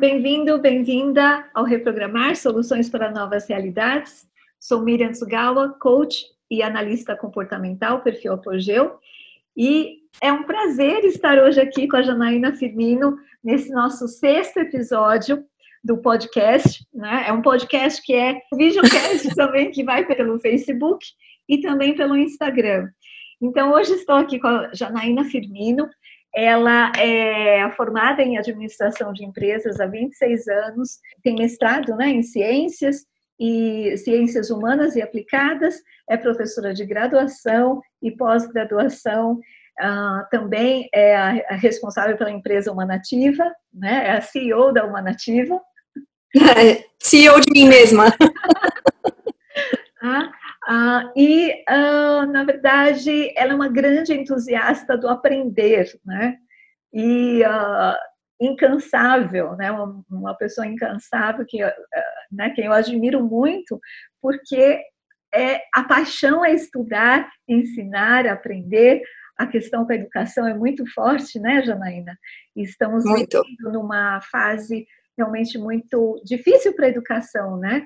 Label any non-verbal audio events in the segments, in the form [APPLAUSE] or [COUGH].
bem-vindo, bem-vinda ao Reprogramar Soluções para Novas Realidades. Sou Miriam Tsugawa, coach e analista comportamental, perfil Apogeu, e é um prazer estar hoje aqui com a Janaína Firmino nesse nosso sexto episódio do podcast, né? É um podcast que é videocast [LAUGHS] também, que vai pelo Facebook e também pelo Instagram. Então, hoje estou aqui com a Janaína Firmino, ela é formada em administração de empresas há 26 anos, tem mestrado né, em ciências e ciências humanas e aplicadas, é professora de graduação e pós-graduação, uh, também é a, a, responsável pela empresa Humanativa, né, é a CEO da Humanativa. [LAUGHS] CEO de mim mesma. ah, ah, e, ah, na verdade, ela é uma grande entusiasta do aprender, né? E ah, incansável, né? Uma, uma, pessoa incansável que, ah, né, que eu admiro muito, porque é, a paixão é estudar, ensinar, aprender. A questão com a educação é muito forte, né, Janaína? Estamos muito. numa fase realmente muito difícil para a educação, né?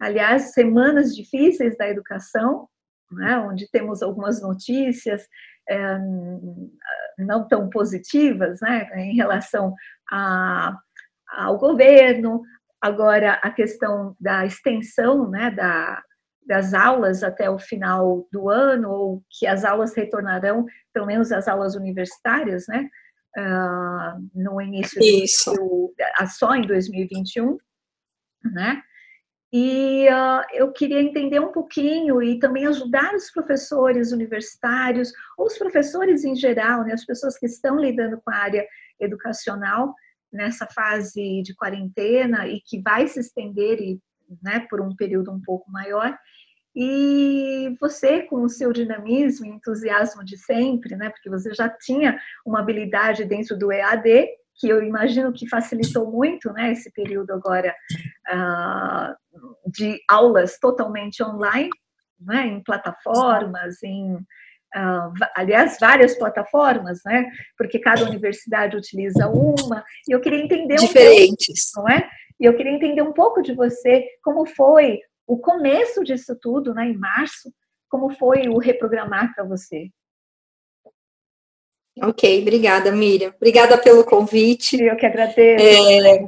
Aliás, semanas difíceis da educação, né, onde temos algumas notícias é, não tão positivas né, em relação a, ao governo, agora a questão da extensão né, da, das aulas até o final do ano, ou que as aulas retornarão, pelo menos as aulas universitárias, né, uh, no início Isso. Do, só em 2021, né, e uh, eu queria entender um pouquinho e também ajudar os professores universitários, ou os professores em geral, né, as pessoas que estão lidando com a área educacional nessa fase de quarentena e que vai se estender e, né, por um período um pouco maior. E você, com o seu dinamismo e entusiasmo de sempre, né, porque você já tinha uma habilidade dentro do EAD, que eu imagino que facilitou muito né, esse período agora uh, de aulas totalmente online, né, em plataformas, em, uh, aliás, várias plataformas, né, porque cada universidade utiliza uma, e eu queria entender Diferentes. um pouco, não é? E eu queria entender um pouco de você, como foi o começo disso tudo, né, em março, como foi o reprogramar para você? Ok, obrigada, Miriam. Obrigada pelo convite. Eu que agradeço. É,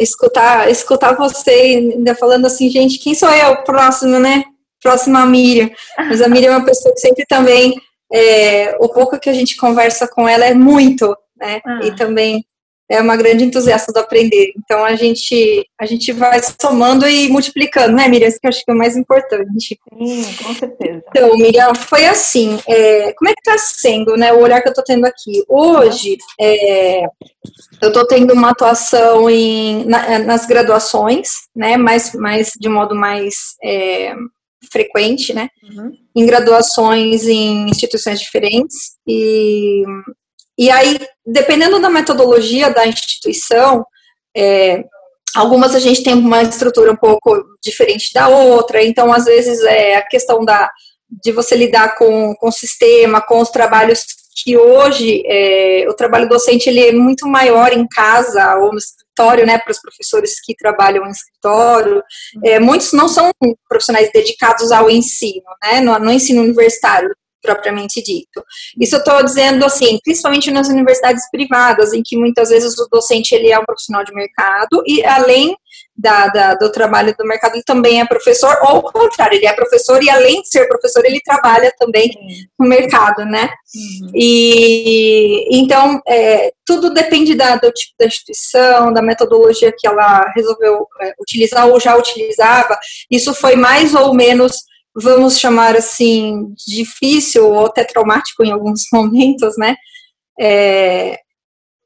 escutar, escutar você ainda falando assim, gente, quem sou eu próximo, né? Próxima Miriam. Mas a Miriam é uma pessoa que sempre também, é, o pouco que a gente conversa com ela é muito, né? Ah. E também é uma grande entusiasta do aprender. Então a gente a gente vai somando e multiplicando, né, Miriam? Isso que eu acho que é o mais importante. Sim, com certeza. Então, Miriam, foi assim. É, como é que está sendo, né? O olhar que eu estou tendo aqui hoje, é, eu estou tendo uma atuação em, na, nas graduações, né? Mais, mais de modo mais é, frequente, né? Uhum. Em graduações em instituições diferentes e e aí, dependendo da metodologia da instituição, é, algumas a gente tem uma estrutura um pouco diferente da outra, então, às vezes, é a questão da, de você lidar com, com o sistema, com os trabalhos que hoje é, o trabalho docente ele é muito maior em casa ou no escritório, né, para os professores que trabalham em escritório. É, muitos não são profissionais dedicados ao ensino, né, no, no ensino universitário propriamente dito. Isso eu estou dizendo assim, principalmente nas universidades privadas, em que muitas vezes o docente ele é um profissional de mercado e além da, da, do trabalho do mercado, ele também é professor, ou ao contrário, ele é professor e além de ser professor, ele trabalha também no mercado, né? Uhum. E então é, tudo depende da, do tipo da instituição, da metodologia que ela resolveu é, utilizar ou já utilizava. Isso foi mais ou menos vamos chamar assim, difícil ou até traumático em alguns [LAUGHS] momentos, né? É,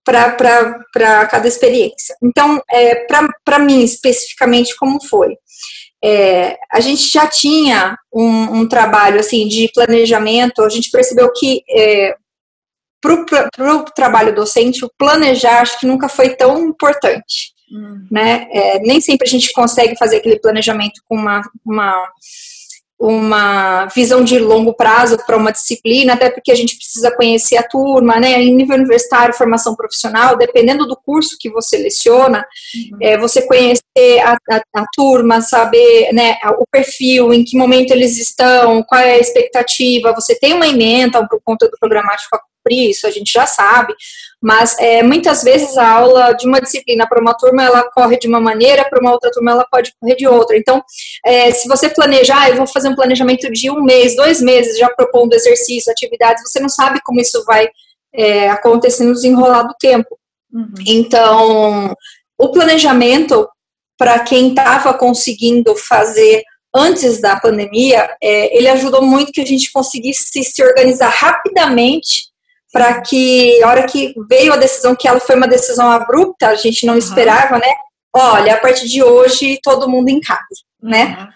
para cada experiência. Então, é, para mim, especificamente, como foi? É, a gente já tinha um, um, trabalho assim de planejamento, a gente percebeu que é, para o trabalho docente, o planejar acho que nunca foi tão importante. Hum. Né? É, nem sempre a gente consegue fazer aquele planejamento com uma, uma uma visão de longo prazo para uma disciplina, até porque a gente precisa conhecer a turma, né? Em nível universitário, formação profissional, dependendo do curso que você seleciona, uhum. é, você conhecer a, a, a, turma, saber né, o perfil, em que momento eles estão, qual é a expectativa, você tem uma emenda por conta do programático cumprir, isso a gente já sabe, mas é, muitas vezes a aula de uma disciplina para uma turma ela corre de uma maneira, para uma outra turma ela pode correr de outra. Então, é, se você planejar, ah, eu vou fazer um planejamento de um mês, dois meses, já propondo exercício, atividades, você não sabe como isso vai é, acontecer no desenrolar do tempo. Uhum. Então, o planejamento para quem estava conseguindo fazer antes da pandemia, é, ele ajudou muito que a gente conseguisse se organizar rapidamente para que, a hora que veio a decisão, que ela foi uma decisão abrupta, a gente não uhum. esperava, né? Olha, a partir de hoje, todo mundo em casa, né? uhum. né?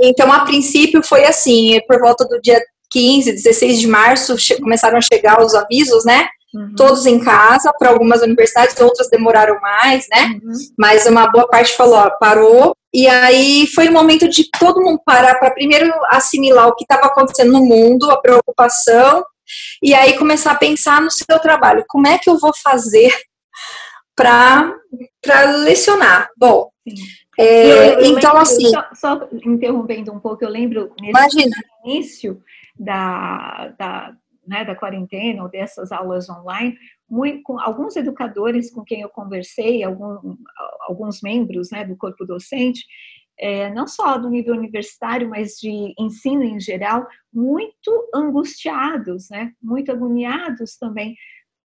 Então, a princípio, foi assim, por volta do dia 15, 16 de março, começaram a chegar os avisos, né? Uhum. Todos em casa, para algumas universidades, outras demoraram mais, né? Uhum. Mas uma boa parte falou, ó, parou. E aí foi o momento de todo mundo parar para primeiro assimilar o que estava acontecendo no mundo, a preocupação, e aí começar a pensar no seu trabalho. Como é que eu vou fazer [LAUGHS] para lecionar? Bom, é, eu, eu então lembro, assim. Só, só, interrompendo um pouco, eu lembro nesse início da, da, né, da quarentena ou dessas aulas online, muito, com alguns educadores com quem eu conversei, algum, alguns membros né, do corpo docente, é, não só do nível universitário, mas de ensino em geral, muito angustiados, né? muito agoniados também,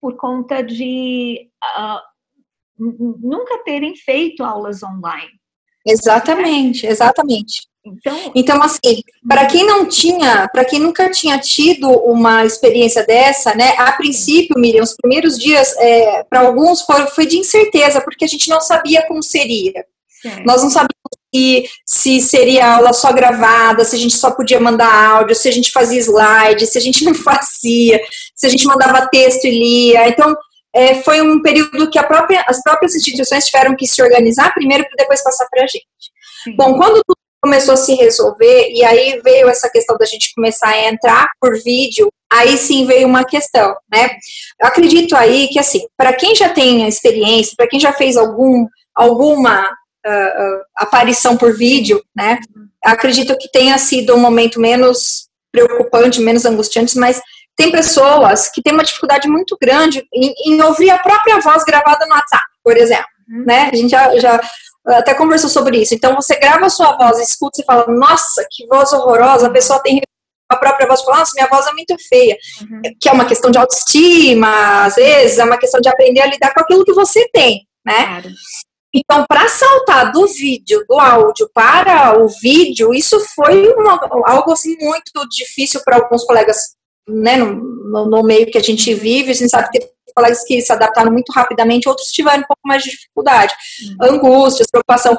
por conta de uh, nunca terem feito aulas online. Exatamente, exatamente. Então, então assim, para quem não tinha, para quem nunca tinha tido uma experiência dessa, né, a princípio, Miriam, os primeiros dias, é, para alguns foi, foi de incerteza, porque a gente não sabia como seria. Certo. Nós não sabíamos se, se seria aula só gravada, se a gente só podia mandar áudio, se a gente fazia slide, se a gente não [LAUGHS] fazia, se a gente mandava texto e lia. Então, é, foi um período que própria, as próprias instituições tiveram que se organizar primeiro para depois passar para a gente. Sim. Bom, quando tudo começou a se resolver, e aí veio essa questão da gente começar a entrar por vídeo, aí sim veio uma questão, né? Eu acredito aí que, assim, para quem já tem experiência, para quem já fez algum, alguma uh, aparição por vídeo, né? Acredito que tenha sido um momento menos preocupante, menos angustiante, mas tem pessoas que têm uma dificuldade muito grande em, em ouvir a própria voz gravada no WhatsApp, por exemplo, uhum. né? A gente já, já até conversou sobre isso. Então, você grava a sua voz, escuta e fala, nossa, que voz horrorosa, a pessoa tem a própria voz fala, nossa, minha voz é muito feia. Uhum. Que é uma questão de autoestima, às vezes, é uma questão de aprender a lidar com aquilo que você tem, né? Claro. Então, para saltar do vídeo, do áudio para o vídeo, isso foi uma, algo assim muito difícil para alguns colegas, né, no, no, meio que a gente uhum. vive. A gente sabe que tem colegas que se adaptaram muito rapidamente, outros tiveram um pouco mais de dificuldade. Uhum. Angústias, preocupação.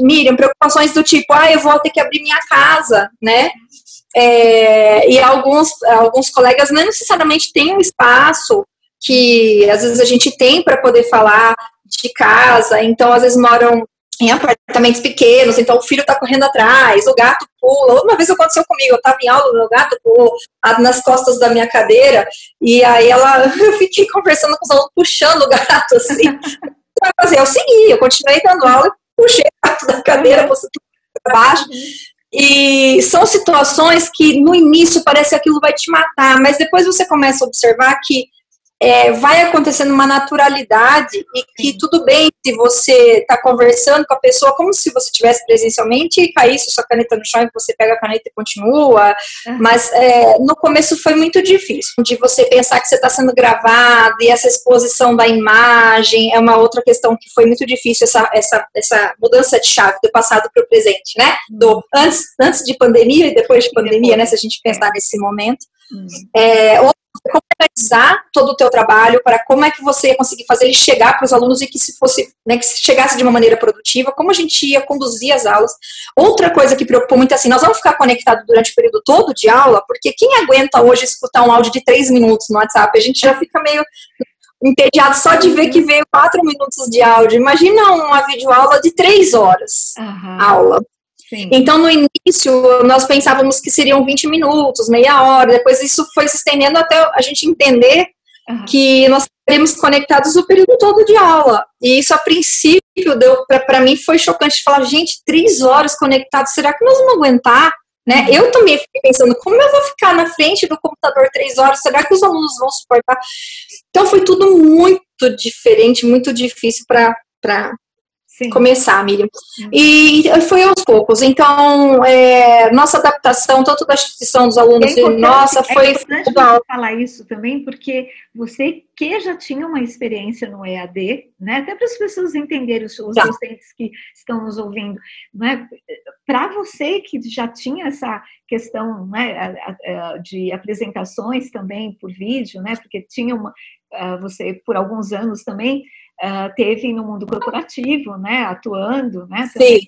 Miriam, preocupações do tipo, ah, eu vou ter que abrir minha casa, né? É, e alguns, alguns colegas não necessariamente têm um espaço que às vezes a gente tem para poder falar de casa, então às vezes moram em apartamentos pequenos, então o filho tá correndo atrás, o gato pula. Uma vez aconteceu comigo, eu tava em aula, o gato pulou nas costas da minha cadeira, e aí ela, [LAUGHS] eu fiquei conversando com os alunos, puxando o gato, assim. [LAUGHS] vai fazer? Eu segui, eu continuei dando aula, puxei o gato da cadeira, uhum. para baixo. E são situações que no início parece que aquilo vai te matar, mas depois você começa a observar que é, vai acontecendo uma naturalidade e que tudo bem se você está conversando com a pessoa como se você estivesse presencialmente e caísse sua caneta no chão e você pega a caneta e continua. Uhum. Mas é, no começo foi muito difícil, de você pensar que você está sendo gravado e essa exposição da imagem é uma outra questão que foi muito difícil, essa, essa, essa mudança de chave do passado para o presente, né? Do antes, antes de pandemia e depois de pandemia, né? Se a gente pensar nesse momento. É, como organizar todo o teu trabalho, para como é que você ia conseguir fazer ele chegar para os alunos e que se fosse, né, que chegasse de uma maneira produtiva, como a gente ia conduzir as aulas. Outra coisa que preocupou muito é assim, nós vamos ficar conectados durante o período todo de aula, porque quem aguenta hoje escutar um áudio de três minutos no WhatsApp? A gente já fica meio entediado só de ver que veio quatro minutos de áudio. Imagina uma videoaula de três horas uhum. aula. Sim. Então, no início, nós pensávamos que seriam 20 minutos, meia hora, depois isso foi se estendendo até a gente entender uhum. que nós estaríamos conectados o período todo de aula. E isso, a princípio, deu para mim foi chocante falar, gente, três horas conectados, será que nós vamos aguentar? Né? Uhum. Eu também fiquei pensando, como eu vou ficar na frente do computador três horas? Será que os alunos vão suportar? Então foi tudo muito diferente, muito difícil para Sim. começar, Miriam. Uhum. E foi aos poucos. Então, é, nossa adaptação, tanto da instituição dos alunos é e nossa, foi. É importante falar isso também, porque você que já tinha uma experiência no EAD, né? Até para as pessoas entenderem, os, os docentes que estão nos ouvindo, né? Para você que já tinha essa questão né, de apresentações também por vídeo, né? Porque tinha uma. Você, por alguns anos também, uh, teve no mundo corporativo, né, atuando, né? Sim.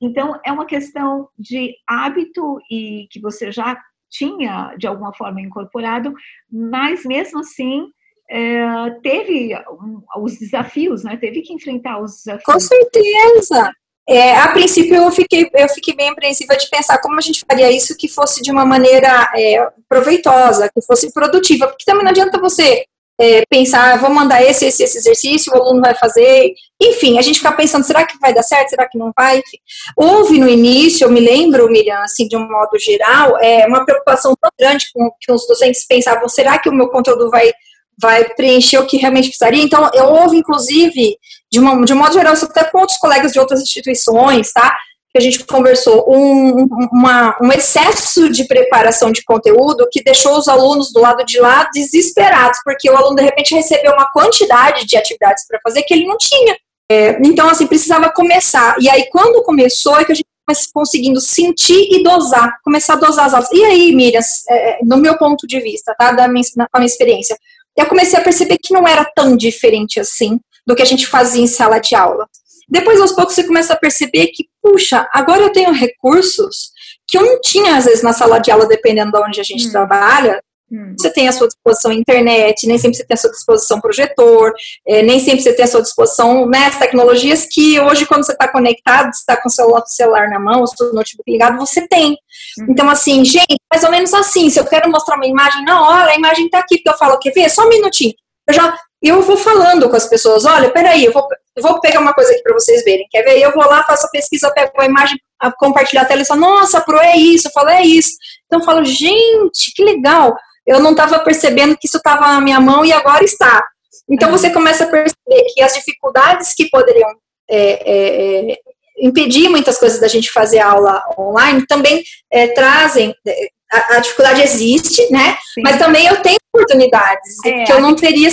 Então, é uma questão de hábito e que você já tinha, de alguma forma, incorporado, mas mesmo assim, é, teve um, os desafios, né? Teve que enfrentar os desafios. Com certeza! É, a princípio eu fiquei, eu fiquei bem apreensiva de pensar como a gente faria isso que fosse de uma maneira é, proveitosa, que fosse produtiva, porque também não adianta você é, pensar, vou mandar esse, esse, esse exercício, o aluno vai fazer, enfim, a gente ficar pensando, será que vai dar certo, será que não vai? Enfim. Houve no início, eu me lembro, Miriam, assim, de um modo geral, é, uma preocupação tão grande com que os docentes pensavam, será que o meu conteúdo vai, vai preencher o que realmente precisaria? Então, eu houve, inclusive, de, uma, de um modo geral, até com outros colegas de outras instituições, tá? Que a gente conversou, um, uma, um excesso de preparação de conteúdo que deixou os alunos do lado de lá desesperados, porque o aluno de repente recebeu uma quantidade de atividades para fazer que ele não tinha. É, então, assim, precisava começar. E aí, quando começou, é que a gente conseguindo sentir e dosar, começar a dosar as aulas. E aí, Miriam, é, no meu ponto de vista, tá, da minha, da minha experiência, eu comecei a perceber que não era tão diferente assim do que a gente fazia em sala de aula. Depois, aos poucos, você começa a perceber que, puxa, agora eu tenho recursos que eu não tinha, às vezes, na sala de aula, dependendo de onde a gente hum. trabalha. Hum. Você tem à sua disposição internet, nem sempre você tem à sua disposição projetor, é, nem sempre você tem à sua disposição né, as tecnologias que hoje, quando você está conectado, está com o celular, celular na mão, o seu notebook ligado, você tem. Hum. Então, assim, gente, mais ou menos assim, se eu quero mostrar uma imagem na hora, a imagem está aqui, porque eu falo, quer ver? Só um minutinho. Eu já eu vou falando com as pessoas, olha, peraí, eu vou, eu vou pegar uma coisa aqui para vocês verem. Quer ver? Eu vou lá, faço a pesquisa, pego a imagem, a compartilhar a tela e falo, nossa, pro é isso, eu falo, é isso. Então eu falo, gente, que legal. Eu não estava percebendo que isso estava na minha mão e agora está. Então você começa a perceber que as dificuldades que poderiam é, é, é, impedir muitas coisas da gente fazer aula online também é, trazem. É, a, a, dificuldade existe, né? Sim. Mas também eu tenho oportunidades é, que eu não teria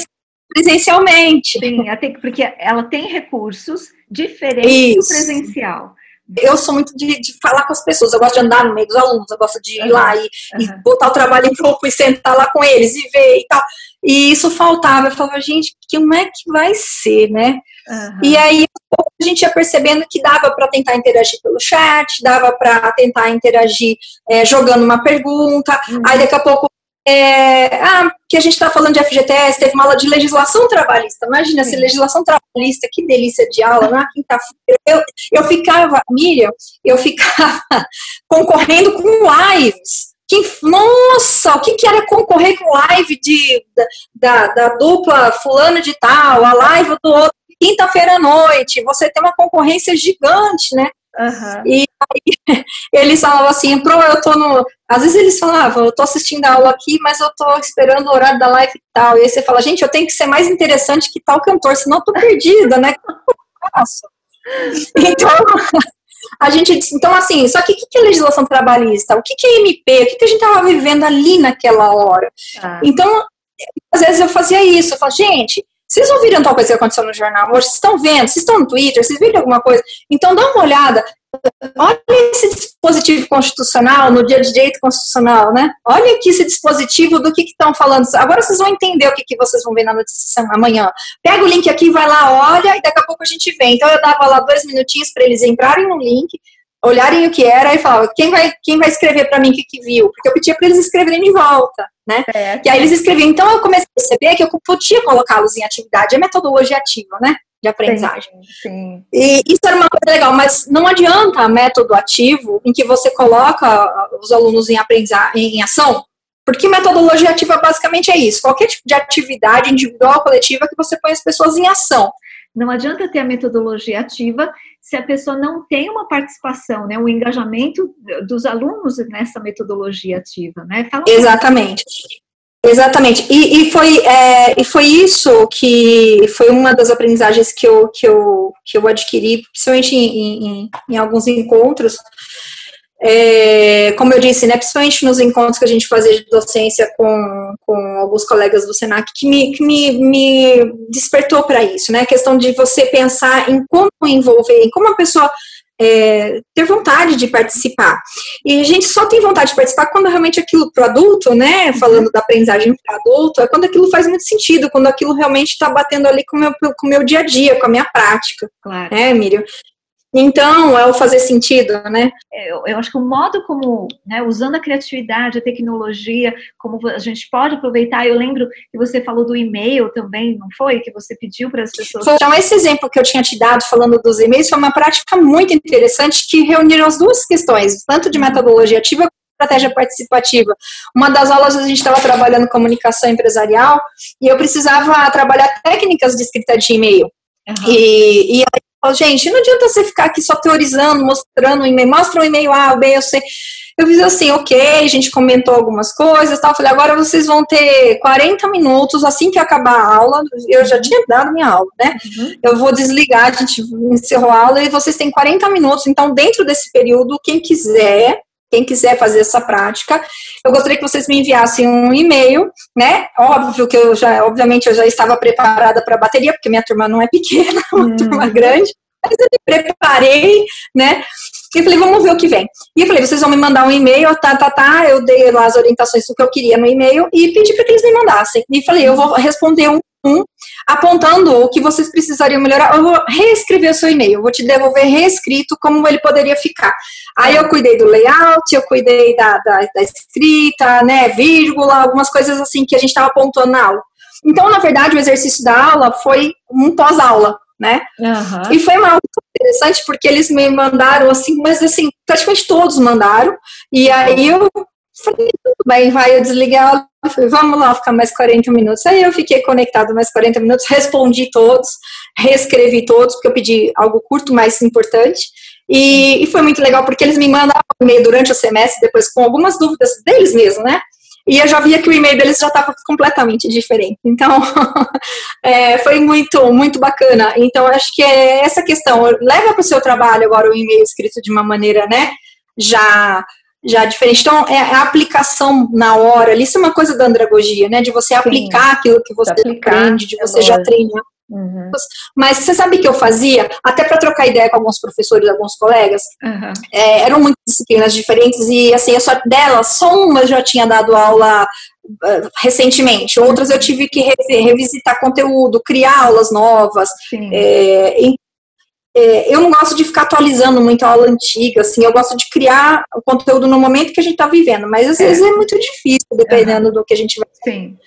presencialmente. Sim, porque ela tem recursos diferentes Isso. do presencial. Eu sou muito de, de, falar com as pessoas, eu gosto de andar no meio dos alunos, eu gosto de ir uhum. lá e, uhum. e, botar o trabalho em grupo e sentar lá com eles e ver e tal. E isso faltava, eu falava, gente, como é que vai ser, né? Uhum. E aí a gente ia percebendo que dava para tentar interagir pelo chat, dava para tentar interagir é, jogando uma pergunta, uhum. aí daqui a pouco é, ah, que a gente está falando de FGTS, teve uma aula de legislação trabalhista. Imagina, se legislação trabalhista, que delícia de aula, na quinta-feira. Eu, eu ficava, Miriam, eu ficava [LAUGHS] concorrendo com lives. Que, nossa, o que, que era concorrer com live de, da, da, da dupla fulano de tal, a live do outro, quinta-feira à noite. Você tem uma concorrência gigante, né? Uhum. E aí, [LAUGHS] eles falavam assim, pro, eu tô no. Às vezes eles falavam, eu tô assistindo a aula aqui, mas eu tô esperando o horário da live e tal. E aí você fala, gente, eu tenho que ser mais interessante que tal cantor, senão eu tô perdida, né? [LAUGHS] Então, [LAUGHS] a gente então assim, só que o que é legislação trabalhista? O que é MP? O que a gente tava vivendo ali naquela hora? Ah. Então, às vezes eu fazia isso, eu falo, gente, vocês ouviram tal coisa que aconteceu no jornal hoje? Vocês estão vendo? Vocês estão no Twitter? Vocês viram alguma coisa? Então dá uma olhada. Olha esse dispositivo constitucional no dia de direito constitucional, né? Olha aqui esse dispositivo do que estão falando. Agora vocês vão entender o que, que vocês vão ver na notícia amanhã. Pega o link aqui, vai lá, olha, e daqui a pouco a gente vê. Então eu dava lá dois minutinhos para eles entrarem no link, olharem o que era e falava, quem vai, quem vai escrever para mim o que, que viu? Porque eu pedia para eles escreverem de volta, né? É. E aí eles escreviam. Então eu comecei a perceber que eu podia colocá-los em atividade, é metodologia ativa, né? de aprendizagem. Sim, sim. E isso era uma coisa legal, mas não adianta método ativo em que você coloca os alunos em aprendizagem, em ação, porque metodologia ativa basicamente é isso, qualquer tipo de atividade individual ou coletiva que você põe as pessoas em ação. Não adianta ter a metodologia ativa se a pessoa não tem uma participação, né, um engajamento dos alunos nessa metodologia ativa, né? Fala Exatamente. Exatamente. E, e foi, é, e foi isso que foi uma das aprendizagens que eu, que eu, que eu adquiri, principalmente em, em, em alguns encontros, é, como eu disse, né, principalmente nos encontros que a gente fazia de docência com, com alguns colegas do SENAC, que me, que me, me despertou para isso, né? A questão de você pensar em como envolver, em como a pessoa é, ter vontade de participar. E a gente só tem vontade de participar quando realmente aquilo para o adulto, né? Falando da aprendizagem para adulto, é quando aquilo faz muito sentido, quando aquilo realmente está batendo ali com o meu, com o meu dia a dia, com a minha prática. Claro. Né, Miriam? Então, é o fazer sentido, né? É, eu, eu acho que o modo como, né, usando a criatividade, a tecnologia, como a gente pode aproveitar, eu lembro que você falou do e-mail também, não foi? Que você pediu para as pessoas. Então, esse exemplo que eu tinha te dado falando dos e-mails foi uma prática muito interessante que reuniram as duas questões, tanto de metodologia ativa estratégia participativa. Uma das aulas a gente estava trabalhando comunicação empresarial e eu precisava trabalhar técnicas de escrita de e-mail. Uhum. E, e aí gente, não adianta você ficar aqui só teorizando, mostrando o e-mail, mostra o e-mail A, o B, eu sei. Eu fiz assim, ok, a gente comentou algumas coisas, tal. Falei, agora vocês vão ter 40 minutos, assim que acabar a aula, eu já tinha dado minha aula, né? Uhum. Eu vou desligar, a gente encerrou a aula e vocês têm 40 minutos. Então, dentro desse período, quem quiser quem quiser fazer essa prática, eu gostaria que vocês me enviassem um e-mail, né? Óbvio que eu já, obviamente, eu já estava preparada para a bateria, porque minha turma não é pequena, [LAUGHS] uma hum. turma grande, mas eu me preparei, né? E falei, vamos ver o que vem. E eu falei, vocês vão me mandar um e-mail, tá, tá, tá. Eu dei lá as orientações do que eu queria no e-mail e pedi para que eles me mandassem. E falei, eu vou responder um um, apontando o que vocês precisariam melhorar. Eu vou reescrever o seu e-mail, eu vou te devolver reescrito como ele poderia ficar. Aí eu cuidei do layout, eu cuidei da, da, da escrita, né, vírgula, algumas coisas assim que a gente estava apontando na aula. Então, na verdade, o exercício da aula foi um pós-aula, né? Uhum. E foi uma aula interessante porque eles me mandaram assim, mas assim, praticamente todos mandaram. E aí eu Falei, tudo bem, vai, eu desliguei a falei, vamos lá ficar mais 40 minutos. Aí eu fiquei conectado mais 40 minutos, respondi todos, reescrevi todos, porque eu pedi algo curto, mais importante. E, e foi muito legal, porque eles me mandaram e-mail durante o semestre, depois com algumas dúvidas deles mesmo, né? E eu já via que o e-mail deles já estava completamente diferente. Então, [LAUGHS] é, foi muito, muito bacana. Então, acho que é essa questão. Leva para o seu trabalho agora o e-mail escrito de uma maneira, né? Já já diferente. Então, é a aplicação na hora, isso é uma coisa da andragogia, né? De você Sim, aplicar aquilo que você aprende, de você já treinar. Uhum. Mas você sabe que eu fazia, até para trocar ideia com alguns professores, alguns colegas, uhum. é, eram muitas disciplinas diferentes e assim, eu só delas, só uma eu já tinha dado aula uh, recentemente, outras eu tive que revisitar conteúdo, criar aulas novas. É, é, eu não gosto de ficar atualizando muito a aula antiga, assim, eu gosto de criar o conteúdo no momento que a gente está vivendo, mas às é. vezes é muito difícil, dependendo uhum. do que a gente vai Sim.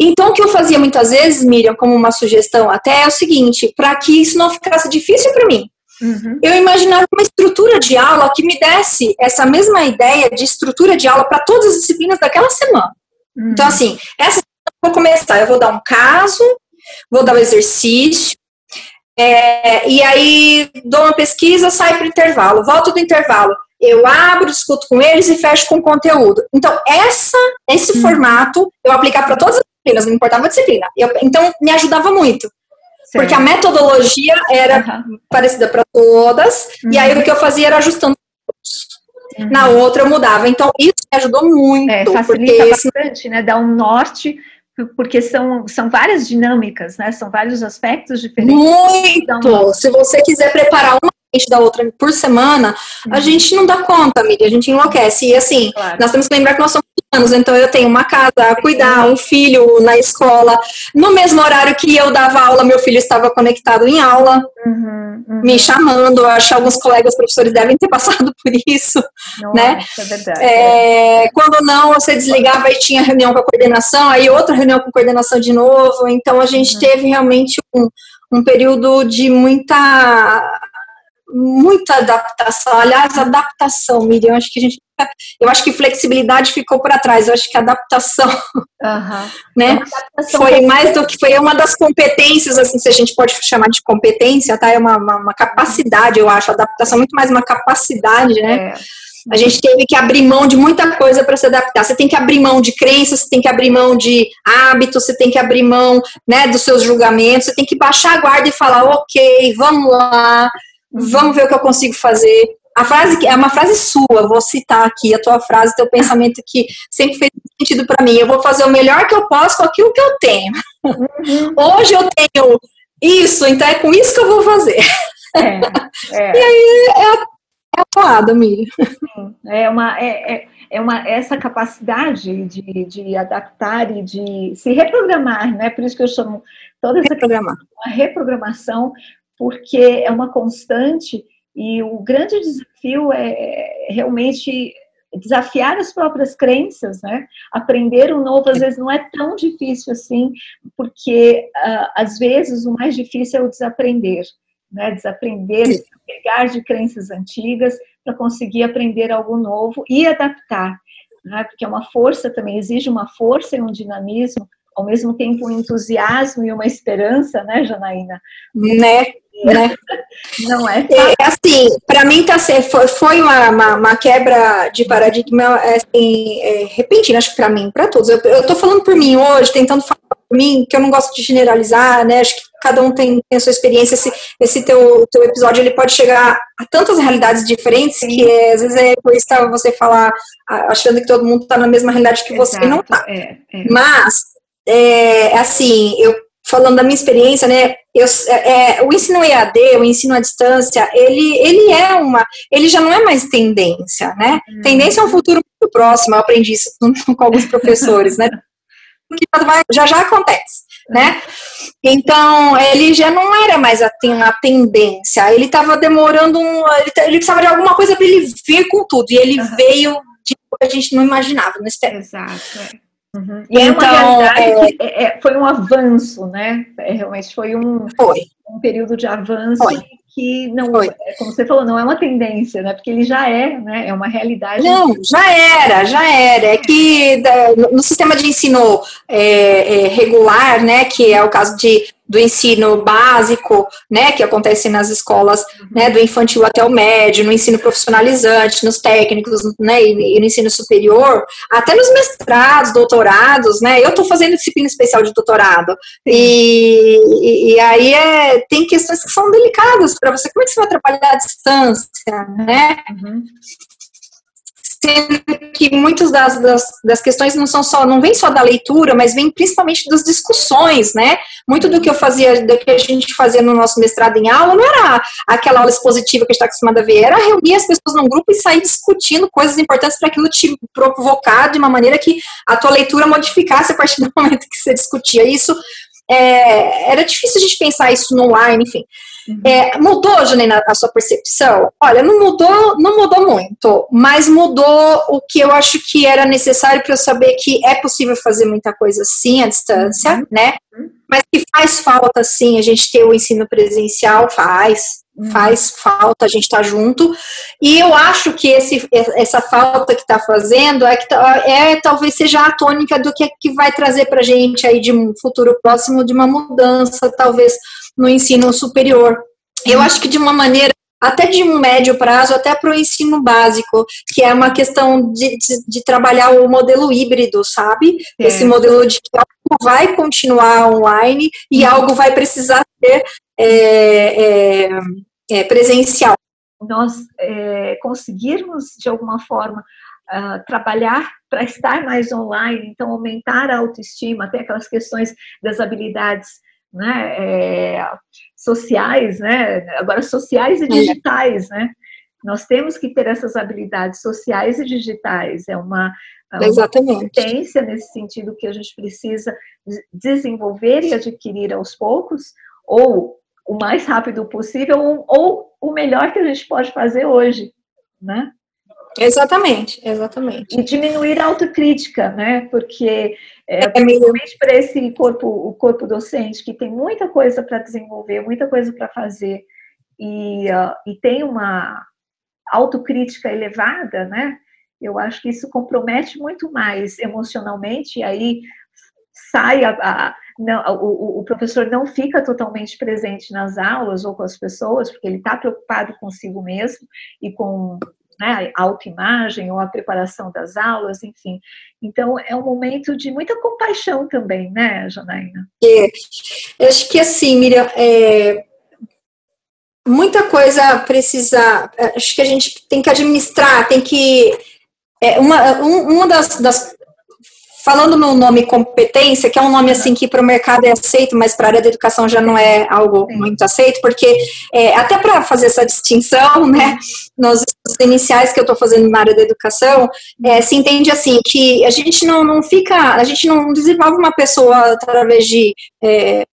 Então, o que eu fazia muitas vezes, Miriam, como uma sugestão até, é o seguinte, para que isso não ficasse difícil para mim, uhum. eu imaginava uma estrutura de aula que me desse essa mesma ideia de estrutura de aula para todas as disciplinas daquela semana. Uhum. Então, assim, essa eu vou começar, eu vou dar um caso, vou dar o um exercício, é, e aí dou uma pesquisa, saio para o intervalo, volto do intervalo. Eu abro, discuto com eles e fecho com conteúdo. Então, essa, esse hum. formato eu aplicar para todas as disciplinas, não importava a disciplina. Eu, então, me ajudava muito. Certo. Porque a metodologia era uhum. parecida para todas, uhum. e aí o que eu fazia era ajustando uhum. Na outra eu mudava. Então, isso me ajudou muito. É, facilita bastante, né? Dá um norte porque são, são várias dinâmicas, né? São vários aspectos diferentes. Muito! Então, Se você quiser preparar uma da outra por semana, uhum. a gente não dá conta, amiga, a gente enlouquece. E assim, claro. nós temos que lembrar que nós somos anos, então eu tenho uma casa a cuidar, um filho na escola. No mesmo horário que eu dava aula, meu filho estava conectado em aula, uhum, uhum. me chamando. Acho que alguns colegas professores devem ter [LAUGHS] passado por isso, não, né? É verdade. É, quando não, você desligava e tinha reunião com a coordenação, aí outra reunião com a coordenação de novo. Então a gente uhum. teve realmente um um período de muita muita adaptação. Aliás, adaptação, Miriam, acho que a gente eu acho que flexibilidade ficou para trás. Eu acho que adaptação, uhum. [LAUGHS] né, adaptação foi mais do que foi uma das competências, assim, se a gente pode chamar de competência, tá? É uma, uma, uma capacidade, eu acho. Adaptação é muito mais uma capacidade, né? É. A gente teve que abrir mão de muita coisa para se adaptar. Você tem que abrir mão de crenças, você tem que abrir mão de hábitos, você tem que abrir mão né, dos seus julgamentos, você tem que baixar a guarda e falar, ok, vamos lá, vamos ver o que eu consigo fazer. A frase é uma frase sua, vou citar aqui a tua frase, teu pensamento que sempre fez sentido para mim. Eu vou fazer o melhor que eu posso com aquilo que eu tenho. Uhum. Hoje eu tenho isso, então é com isso que eu vou fazer. É, é. [LAUGHS] E aí é é atuada, Miriam. É uma, é, é, é, uma, essa capacidade de, de adaptar e de se reprogramar, né? Por isso que eu chamo toda essa reprogramar. uma reprogramação, porque é uma constante e o grande desafio é realmente desafiar as próprias crenças, né? Aprender o novo às vezes não é tão difícil assim, porque uh, às vezes o mais difícil é o desaprender né? Desaprender, pegar de crenças antigas para conseguir aprender algo novo e adaptar, né? Porque é uma força também, exige uma força e um dinamismo, ao mesmo tempo um entusiasmo e uma esperança, né, Janaína? Né? Né? Não é? é assim, para mim tá foi, foi uma, uma, uma, quebra de paradigma assim, é, repentina, acho que para mim, para todos. Eu, eu tô falando por mim hoje, tentando falar por mim, que eu não gosto de generalizar, né? Acho que cada um tem, tem a sua experiência. Esse, esse teu, teu episódio ele pode chegar a tantas realidades diferentes Sim. que é, às vezes é egoísta você falar achando que todo mundo está na mesma realidade que Exato, você e não está. É, é. Mas, é, assim, eu falando da minha experiência, né, eu, é, é o ensino EAD, o ensino à distância, ele, ele é uma, ele já não é mais tendência, né? Hum. Tendência é um futuro muito próximo, eu aprendi isso com, [LAUGHS] alguns professores, né? já já acontece né? Então, ele já não era mais a, a tendência, ele estava demorando um. Ele, ele, precisava de alguma coisa para ele vir com tudo, e ele uhum. veio de que a gente não imaginava nesse tempo. Exato. É. Uhum. E então, é uma realidade é, que é, é, foi um avanço, né? É, realmente foi um, foi. um período de avanço foi que não, Foi. É, como você falou, não é uma tendência, né? Porque ele já é, né? É uma realidade. Não, já era, já era. É que no sistema de ensino é, é, regular, né? Que é o caso de do ensino básico, né, que acontece nas escolas, né, do infantil até o médio, no ensino profissionalizante, nos técnicos, né, e, no ensino superior, até nos mestrados, doutorados, né, eu estou fazendo disciplina especial de doutorado, e, e, e, aí é, tem questões que são delicadas para você, como é que você vai trabalhar à distância, né, uhum sendo que muitas das, das, das, questões não são só, não vem só da leitura, mas vem principalmente das discussões, né? Muito do que eu fazia, do que a gente fazia no nosso mestrado em aula, não era aquela aula expositiva que a gente está acostumado a ver, era reunir as pessoas num grupo e sair discutindo coisas importantes para aquilo te provocar de uma maneira que a tua leitura modificasse a partir [LAUGHS] do momento que você discutia isso. É, era difícil a gente pensar isso no online, enfim. É, mudou, Janina, a sua percepção? Olha, não mudou, não mudou muito, mas mudou o que eu acho que era necessário para eu saber que é possível fazer muita coisa sim à distância, uhum. né? Uhum. Mas que faz falta sim a gente ter o ensino presencial, faz, uhum. faz falta a gente estar tá junto. E eu acho que esse, essa falta que está fazendo é, que é talvez seja a tônica do que, é que vai trazer para a gente aí de um futuro próximo de uma mudança, talvez no ensino superior. Eu acho que de uma maneira até de um médio prazo, até para o ensino básico, que é uma questão de, de, de trabalhar o modelo híbrido, sabe? É. Esse modelo de que algo vai continuar online e uhum. algo vai precisar ser é, é, é presencial. Nós é, conseguirmos, de alguma forma, uh, trabalhar para estar mais online, então aumentar a autoestima, até aquelas questões das habilidades né, é, sociais, né, agora sociais e é. digitais, né, nós temos que ter essas habilidades sociais e digitais, é uma, é uma competência nesse sentido que a gente precisa desenvolver e adquirir aos poucos, ou o mais rápido possível, ou, ou o melhor que a gente pode fazer hoje, né? Exatamente, exatamente. E diminuir a autocrítica, né? Porque é, é principalmente para esse corpo, o corpo docente, que tem muita coisa para desenvolver, muita coisa para fazer, e, uh, e tem uma autocrítica elevada, né? Eu acho que isso compromete muito mais emocionalmente, e aí sai a, a não, o, o, professor não fica totalmente presente nas aulas ou com as pessoas, porque ele está preocupado consigo mesmo e com né, a autoimagem ou a preparação das aulas, enfim. Então, é um momento de muita compaixão também, né, Janaína? É, eu acho que assim, Miriam, é, muita coisa precisa, acho que a gente tem que administrar, tem que é, uma, uma das, das falando no nome competência, que é um nome assim que para o mercado é aceito, mas para a área da educação já não é algo muito aceito, porque é, até para fazer essa distinção, né, nos iniciais que eu estou fazendo na área da educação, é, se entende assim que a gente não, não fica, a gente não desenvolve uma pessoa através de é,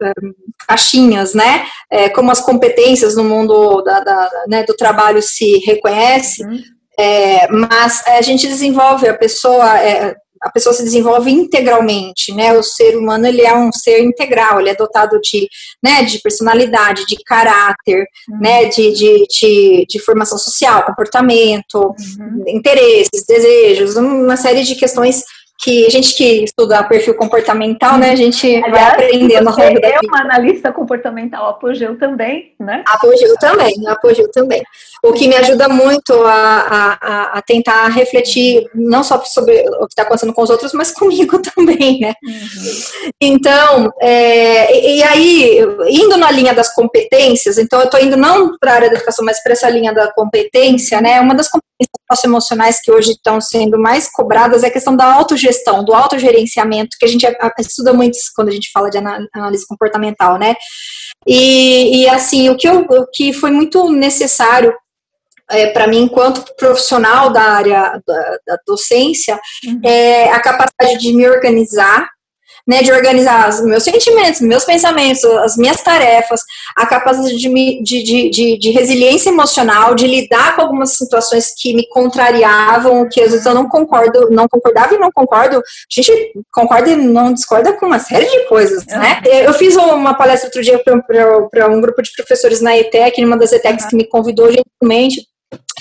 caixinhas, né, é, como as competências no mundo da, da, né, do trabalho se reconhece. Uhum. É, mas a gente desenvolve a pessoa, é, a pessoa se desenvolve integralmente, né? O ser humano ele é um ser integral, ele é dotado de, né, de personalidade, de caráter, uhum. né, de, de, de, de, formação social, comportamento, uhum. interesses, desejos, uma série de questões que a gente que estuda perfil comportamental, né, a gente Aliás, vai aprendendo ao longo da é uma analista comportamental apogeu também, né? Apogeu também, apogeu também. O que me ajuda muito a, a, a tentar refletir não só sobre o que está acontecendo com os outros, mas [LAUGHS] comigo também, né? Uhum. Então, é, e, e, aí, indo na linha das competências, então eu estou indo não para a área da educação, mas para essa linha da competência, né? Uma das competências socioemocionais que hoje estão sendo mais cobradas é a questão da autogestão, do autogerenciamento, que a gente estuda muito quando a gente fala de análise comportamental, né? E, e assim, o que, eu, o que foi muito necessário é, para mim, enquanto profissional da área da, da docência, uhum. é a capacidade de me organizar né, de organizar os meus sentimentos, meus pensamentos, as minhas tarefas, a capacidade de, de, de, de, resiliência emocional, de lidar com algumas situações que me contrariavam, que às vezes eu não concordo, não concordava e não concordo. A gente concorda e não discorda com uma série de coisas, né? Eu fiz uma palestra outro dia para um grupo de professores na ETEC, numa das ETECs que me convidou gentilmente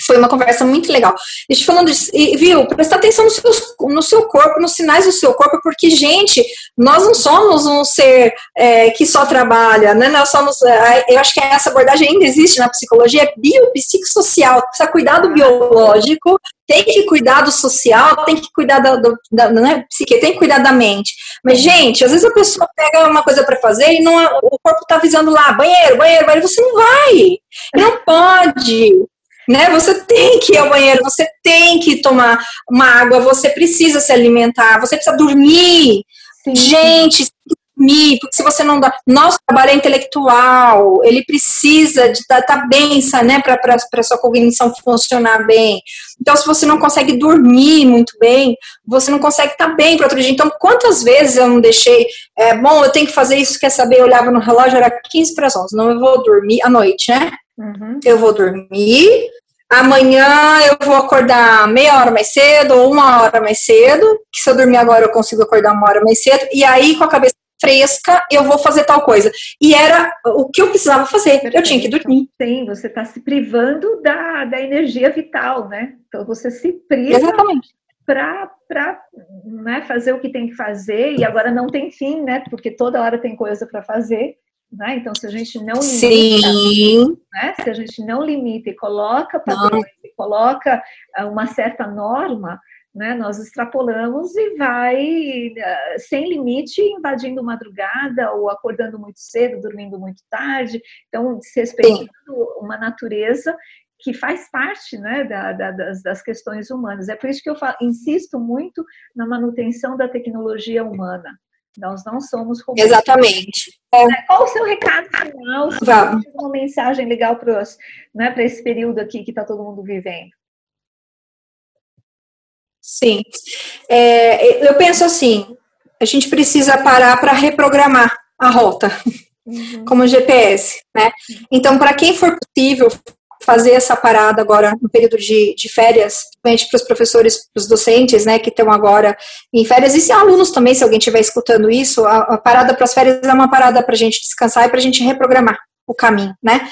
foi uma conversa muito legal. A gente falando disso, e, viu, prestar atenção no seu, no seu corpo, nos sinais do seu corpo, porque, gente, nós não somos um ser é, que só trabalha, né? Nós somos, é, eu acho que essa abordagem ainda existe na psicologia, é biopsicossocial, precisa cuidar do biológico, tem que cuidar do social, tem que cuidar da, do, da né, psique, tem que cuidar da mente. Mas, gente, às vezes a pessoa pega uma coisa para fazer e não, o corpo tá avisando lá, banheiro, banheiro, banheiro, você não vai, não pode né? Você tem que ir ao banheiro, você tem que tomar uma água, você precisa se alimentar, você precisa dormir. Sim. Gente, dormir, porque se você não dá. Nosso trabalho é intelectual, ele precisa de estar tá, tá bem, né, para a sua cognição funcionar bem. Então, se você não consegue dormir muito bem, você não consegue estar tá bem para outro dia. Então, quantas vezes eu não deixei, é, bom, eu tenho que fazer isso, quer saber? Eu olhava no relógio, era 15 para as 11, não, eu vou dormir à noite, né? Uhum. Eu vou dormir. Amanhã eu vou acordar meia hora mais cedo ou uma hora mais cedo. Que se eu dormir agora eu consigo acordar uma hora mais cedo. E aí, com a cabeça fresca, eu vou fazer tal coisa. E era o que eu precisava fazer. Perfeito. Eu tinha que dormir. Sim, você está se privando da, da energia vital, né? Então você se priva. Exatamente para né, fazer o que tem que fazer, e agora não tem fim, né? Porque toda hora tem coisa para fazer. Né? Então, se a gente não limita, né? se a gente não limita e coloca padrões, e coloca ah, uma certa norma, né, nós extrapolamos e vai uh, sem limite invadindo madrugada ou acordando muito cedo, dormindo muito tarde. Então, desrespeitando uma natureza que faz parte né, da, da, das, das, questões humanas. É por isso que eu falo, insisto muito na manutenção da tecnologia humana. Nós não somos robôs. Exatamente. É, qual o seu recado final? Uma mensagem legal para né, esse período aqui que está todo mundo vivendo. Sim. É, eu penso assim, a gente precisa parar para reprogramar a rota, uhum. [LAUGHS] como GPS, né? Então, para quem for possível, fazer essa parada agora no período de, de férias, principalmente para os professores, para os docentes, né, que estão agora em férias, e se alunos também, se alguém estiver escutando isso, a, a parada para as férias é uma parada para a gente descansar e para a gente reprogramar o caminho, né?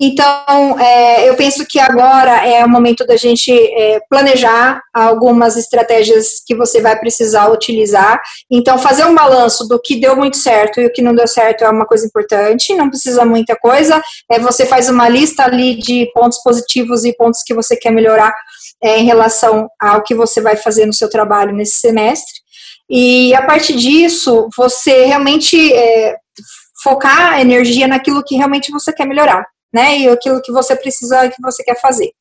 Então, é, eu penso que agora é o momento da gente é, planejar algumas estratégias que você vai precisar utilizar. Então, fazer um balanço do que deu muito certo e o que não deu certo é uma coisa importante, não precisa muita coisa. É, você faz uma lista ali de pontos positivos e pontos que você quer melhorar é, em relação ao que você vai fazer no seu trabalho nesse semestre. E a partir disso, você realmente é, focar a energia naquilo que realmente você quer melhorar né? E aquilo que você precisa, que você quer fazer.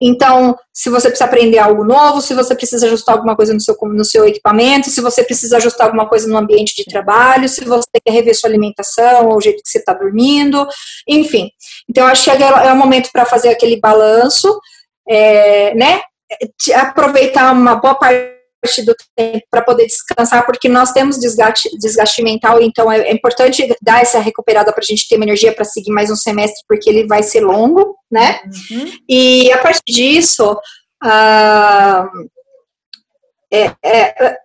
Então, se você precisa aprender algo novo, se você precisa ajustar alguma coisa no seu, no seu equipamento, se você precisa ajustar alguma coisa no ambiente de trabalho, se você quer rever sua alimentação, ou o jeito que você está dormindo, enfim. Então, acho que é, o momento para fazer aquele balanço, é, né? Aproveitar uma boa parte do tempo para poder descansar, porque nós temos desgaste, desgaste mental, então é, é importante dar essa recuperada para a gente ter uma energia para seguir mais um semestre, porque ele vai ser longo, né? Uhum. E a partir disso, uh, é, é,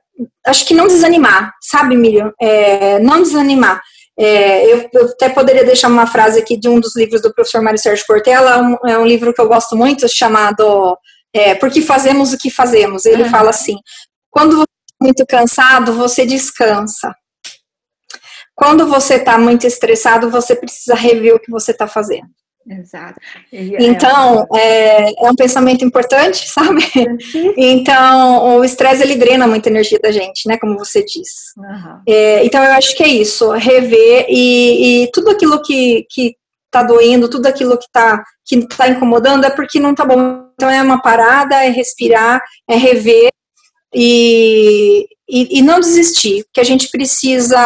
acho que não desanimar, sabe, Miriam? É, não desanimar. É, eu, eu, até poderia deixar uma frase aqui de um dos livros do professor Mário Sérgio Cortella, um, é um livro que eu gosto muito, chamado é, Porque Fazemos o que Fazemos. Ele uhum. fala assim: quando você está muito cansado, você descansa. Quando você está muito estressado, você precisa rever o que você está fazendo. Exato. Então, é, é, um pensamento importante, [LAUGHS] sabe? Uhum. Então, o estresse, ele drena muita energia da gente, né? Como você diz. Uhum. É, então, eu acho que é isso, rever e, e tudo aquilo que, que tá doendo, tudo aquilo que tá, que tá incomodando é porque não tá bom. Então, é uma parada, é respirar, é rever e, e, e, não desistir, que a gente precisa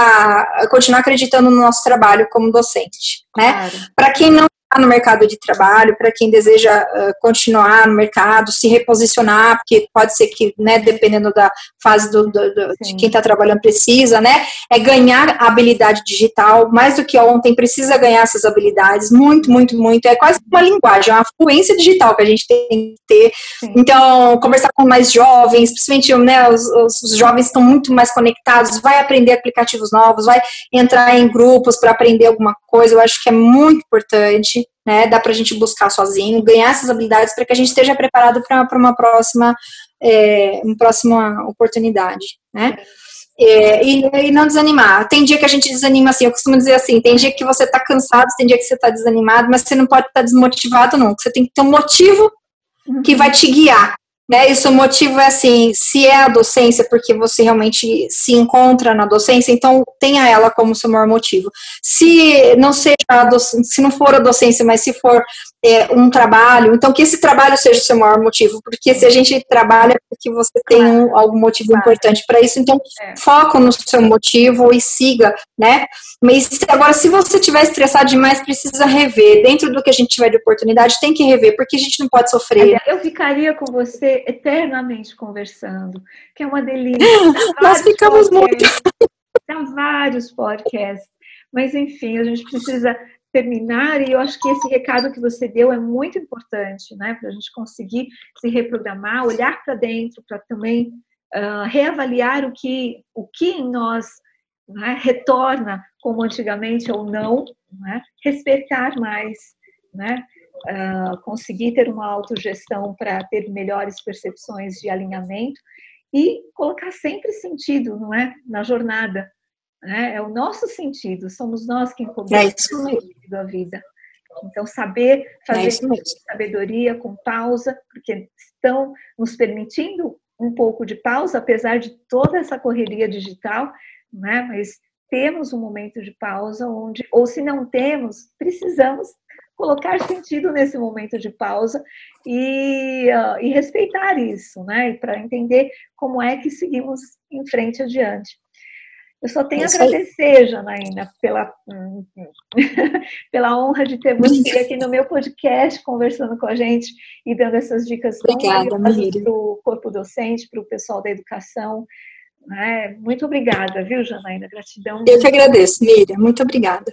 continuar acreditando no nosso trabalho como docente, né? Claro. Para quem não no mercado de trabalho, para quem deseja uh, continuar no mercado, se reposicionar, porque pode ser que, né, dependendo da fase do, do, do de quem está trabalhando, precisa, né, é ganhar habilidade digital, mais do que ontem, precisa ganhar essas habilidades, muito, muito, muito, é quase uma linguagem, é uma fluência digital que a gente tem que ter, Sim. então, conversar com mais jovens, principalmente, né, os, os jovens estão muito mais conectados, vai aprender aplicativos novos, vai entrar em grupos para aprender alguma coisa, eu acho que é muito importante, né? Dá para a gente buscar sozinho, ganhar essas habilidades para que a gente esteja preparado para uma próxima, é, uma próxima oportunidade, né? É, e, e, não desanimar. Tem dia que a gente desanima assim, eu costumo dizer assim, tem dia que você está cansado, tem dia que você está desanimado, mas você não pode estar tá desmotivado não, você tem que ter um motivo que vai te guiar, né? Isso o motivo é assim, se é a docência, porque você realmente se encontra na docência, então tenha ela como seu maior motivo. Se não seja se não for a docência, mas se for é, um trabalho, então que esse trabalho seja o seu maior motivo, porque se a gente trabalha é porque você tem um, algum motivo importante para isso, então é. foco no seu motivo e siga, né? Mas agora, se você estiver estressado demais, precisa rever. Dentro do que a gente tiver de oportunidade, tem que rever, porque a gente não pode sofrer. Eu ficaria com você eternamente conversando, que é uma delícia. [LAUGHS] Nós ficamos muito. Há vários podcasts. Mas, enfim, a gente precisa terminar, e eu acho que esse recado que você deu é muito importante, né, para a gente conseguir se reprogramar, olhar para dentro, para também uh, reavaliar o que, o que em nós né, retorna como antigamente ou não, né, respeitar mais, né, uh, conseguir ter uma autogestão para ter melhores percepções de alinhamento e colocar sempre sentido, não é, na jornada, né? É o nosso sentido, somos nós quem cobramos é o sentido da vida. Então, saber fazer é com sabedoria, com pausa, porque estão nos permitindo um pouco de pausa, apesar de toda essa correria digital, né? mas temos um momento de pausa onde, ou se não temos, precisamos colocar sentido nesse momento de pausa e, uh, e respeitar isso, né? Para entender como é que seguimos em frente adiante. Eu só tenho a agradecer, Janaína, pela, [LAUGHS] pela honra de ter você aqui no meu podcast, conversando com a gente e dando essas dicas obrigada, para o corpo docente, para o pessoal da educação. É, muito obrigada, viu, Janaína? Gratidão. Eu que agradeço, Miriam. Muito obrigada.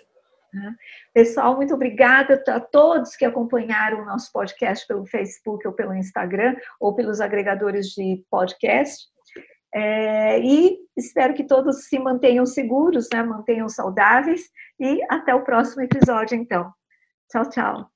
Né? Pessoal, muito obrigada a todos que acompanharam o nosso podcast pelo Facebook ou pelo Instagram ou pelos agregadores de podcast. É, e espero que todos se mantenham seguros, né, mantenham saudáveis e até o próximo episódio, então. Tchau, tchau.